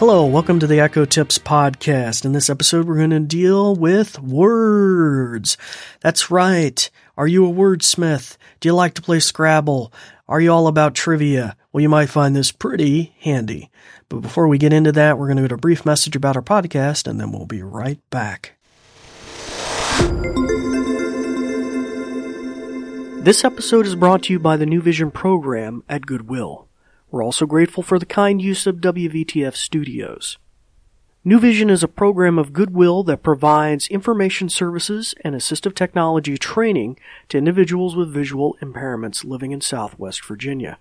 Hello, welcome to the Echo Tips podcast. In this episode, we're going to deal with words. That's right. Are you a wordsmith? Do you like to play Scrabble? Are you all about trivia? Well, you might find this pretty handy. But before we get into that, we're going to get a brief message about our podcast, and then we'll be right back. This episode is brought to you by the New Vision program at Goodwill. We're also grateful for the kind use of WVTF Studios. New Vision is a program of goodwill that provides information services and assistive technology training to individuals with visual impairments living in Southwest Virginia.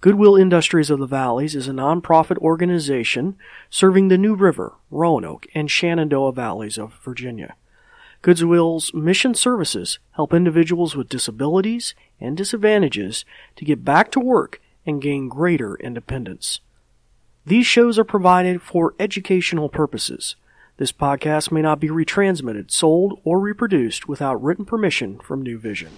Goodwill Industries of the Valleys is a nonprofit organization serving the New River, Roanoke, and Shenandoah valleys of Virginia. Goodwill's mission services help individuals with disabilities and disadvantages to get back to work and gain greater independence. These shows are provided for educational purposes. This podcast may not be retransmitted, sold, or reproduced without written permission from New Vision.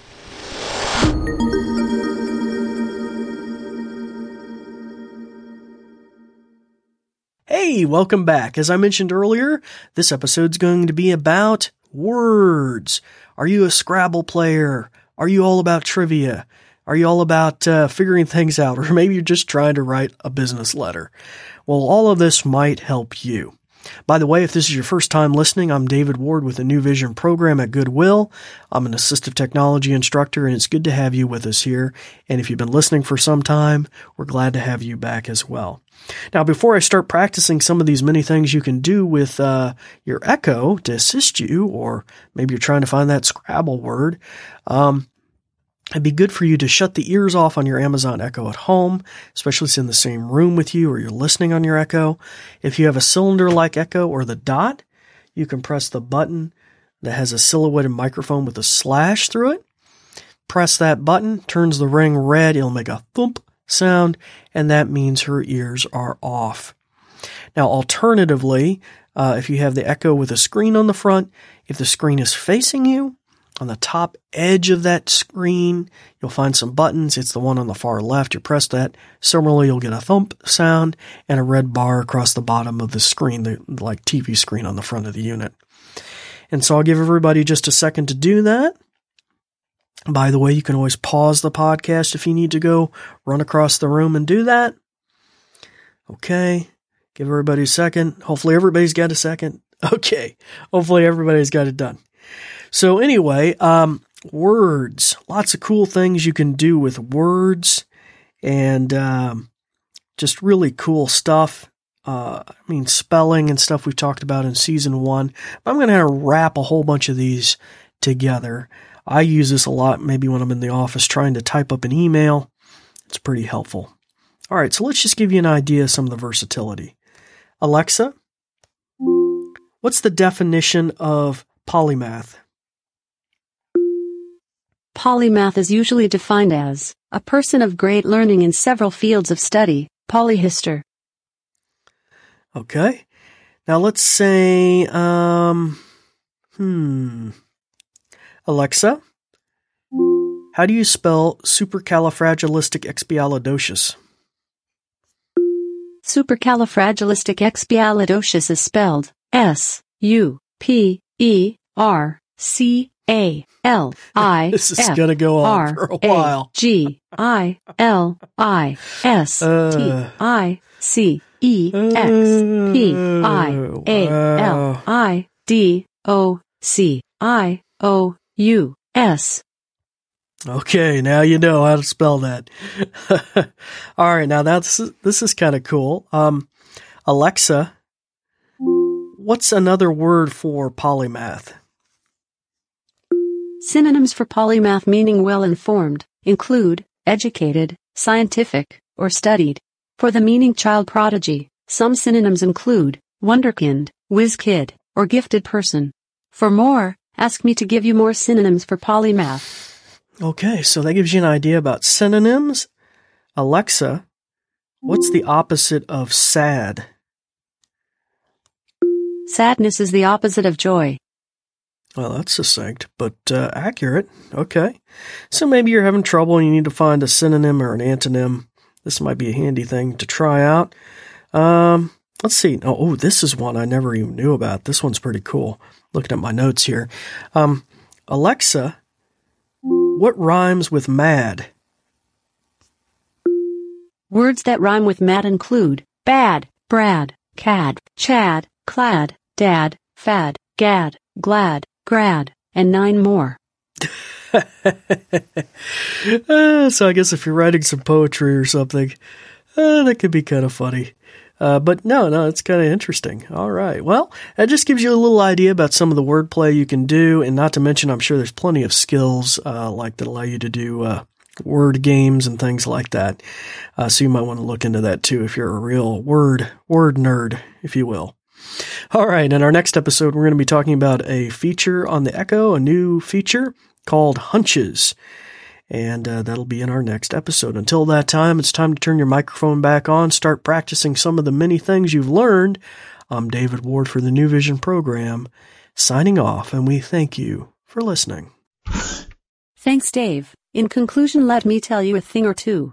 Hey, welcome back. As I mentioned earlier, this episode's going to be about words. Are you a Scrabble player? Are you all about trivia? Are you all about uh, figuring things out? Or maybe you're just trying to write a business letter. Well, all of this might help you. By the way, if this is your first time listening, I'm David Ward with the New Vision program at Goodwill. I'm an assistive technology instructor, and it's good to have you with us here. And if you've been listening for some time, we're glad to have you back as well. Now, before I start practicing some of these many things you can do with uh, your Echo to assist you, or maybe you're trying to find that Scrabble word, um, It'd be good for you to shut the ears off on your Amazon Echo at home, especially if it's in the same room with you or you're listening on your Echo. If you have a cylinder like Echo or the Dot, you can press the button that has a silhouetted microphone with a slash through it. Press that button, turns the ring red, it'll make a thump sound, and that means her ears are off. Now, alternatively, uh, if you have the Echo with a screen on the front, if the screen is facing you, on the top edge of that screen, you'll find some buttons. It's the one on the far left. You press that. Similarly, you'll get a thump sound and a red bar across the bottom of the screen, the like TV screen on the front of the unit. And so I'll give everybody just a second to do that. By the way, you can always pause the podcast if you need to go run across the room and do that. Okay. Give everybody a second. Hopefully everybody's got a second. Okay. Hopefully everybody's got it done. So anyway, um, words, lots of cool things you can do with words and, um, just really cool stuff. Uh, I mean, spelling and stuff we've talked about in season one, but I'm going to wrap a whole bunch of these together. I use this a lot, maybe when I'm in the office trying to type up an email. It's pretty helpful. All right, so let's just give you an idea of some of the versatility. Alexa, what's the definition of polymath? Polymath is usually defined as a person of great learning in several fields of study, polyhistor. Okay. Now let's say, um, hmm. Alexa, how do you spell supercalifragilisticexpialidocious? Supercalifragilisticexpialidocious is spelled S U P E R C a L I This is gonna go on for a while. G I L I S T I C E X P I A L I D O C I O U S. Okay, now you know how to spell that. All right, now that's this is kind of cool. Um, Alexa, what's another word for polymath? Synonyms for polymath meaning well informed include educated, scientific, or studied. For the meaning child prodigy, some synonyms include wunderkind, whiz kid, or gifted person. For more, ask me to give you more synonyms for polymath. Okay, so that gives you an idea about synonyms. Alexa, what's the opposite of sad? Sadness is the opposite of joy. Well, that's succinct, but uh, accurate. Okay. So maybe you're having trouble and you need to find a synonym or an antonym. This might be a handy thing to try out. Um, let's see. Oh, oh, this is one I never even knew about. This one's pretty cool. Looking at my notes here. Um, Alexa, what rhymes with mad? Words that rhyme with mad include bad, brad, cad, chad, clad, dad, fad, gad, glad, grad, and nine more. uh, so I guess if you're writing some poetry or something, uh, that could be kind of funny. Uh, but no, no, it's kind of interesting. All right. Well, that just gives you a little idea about some of the wordplay you can do, and not to mention, I'm sure there's plenty of skills uh, like that allow you to do uh, word games and things like that. Uh, so you might want to look into that too if you're a real word word nerd, if you will. All right, in our next episode, we're going to be talking about a feature on the Echo, a new feature called Hunches. And uh, that'll be in our next episode. Until that time, it's time to turn your microphone back on, start practicing some of the many things you've learned. I'm David Ward for the New Vision program, signing off, and we thank you for listening. Thanks, Dave. In conclusion, let me tell you a thing or two.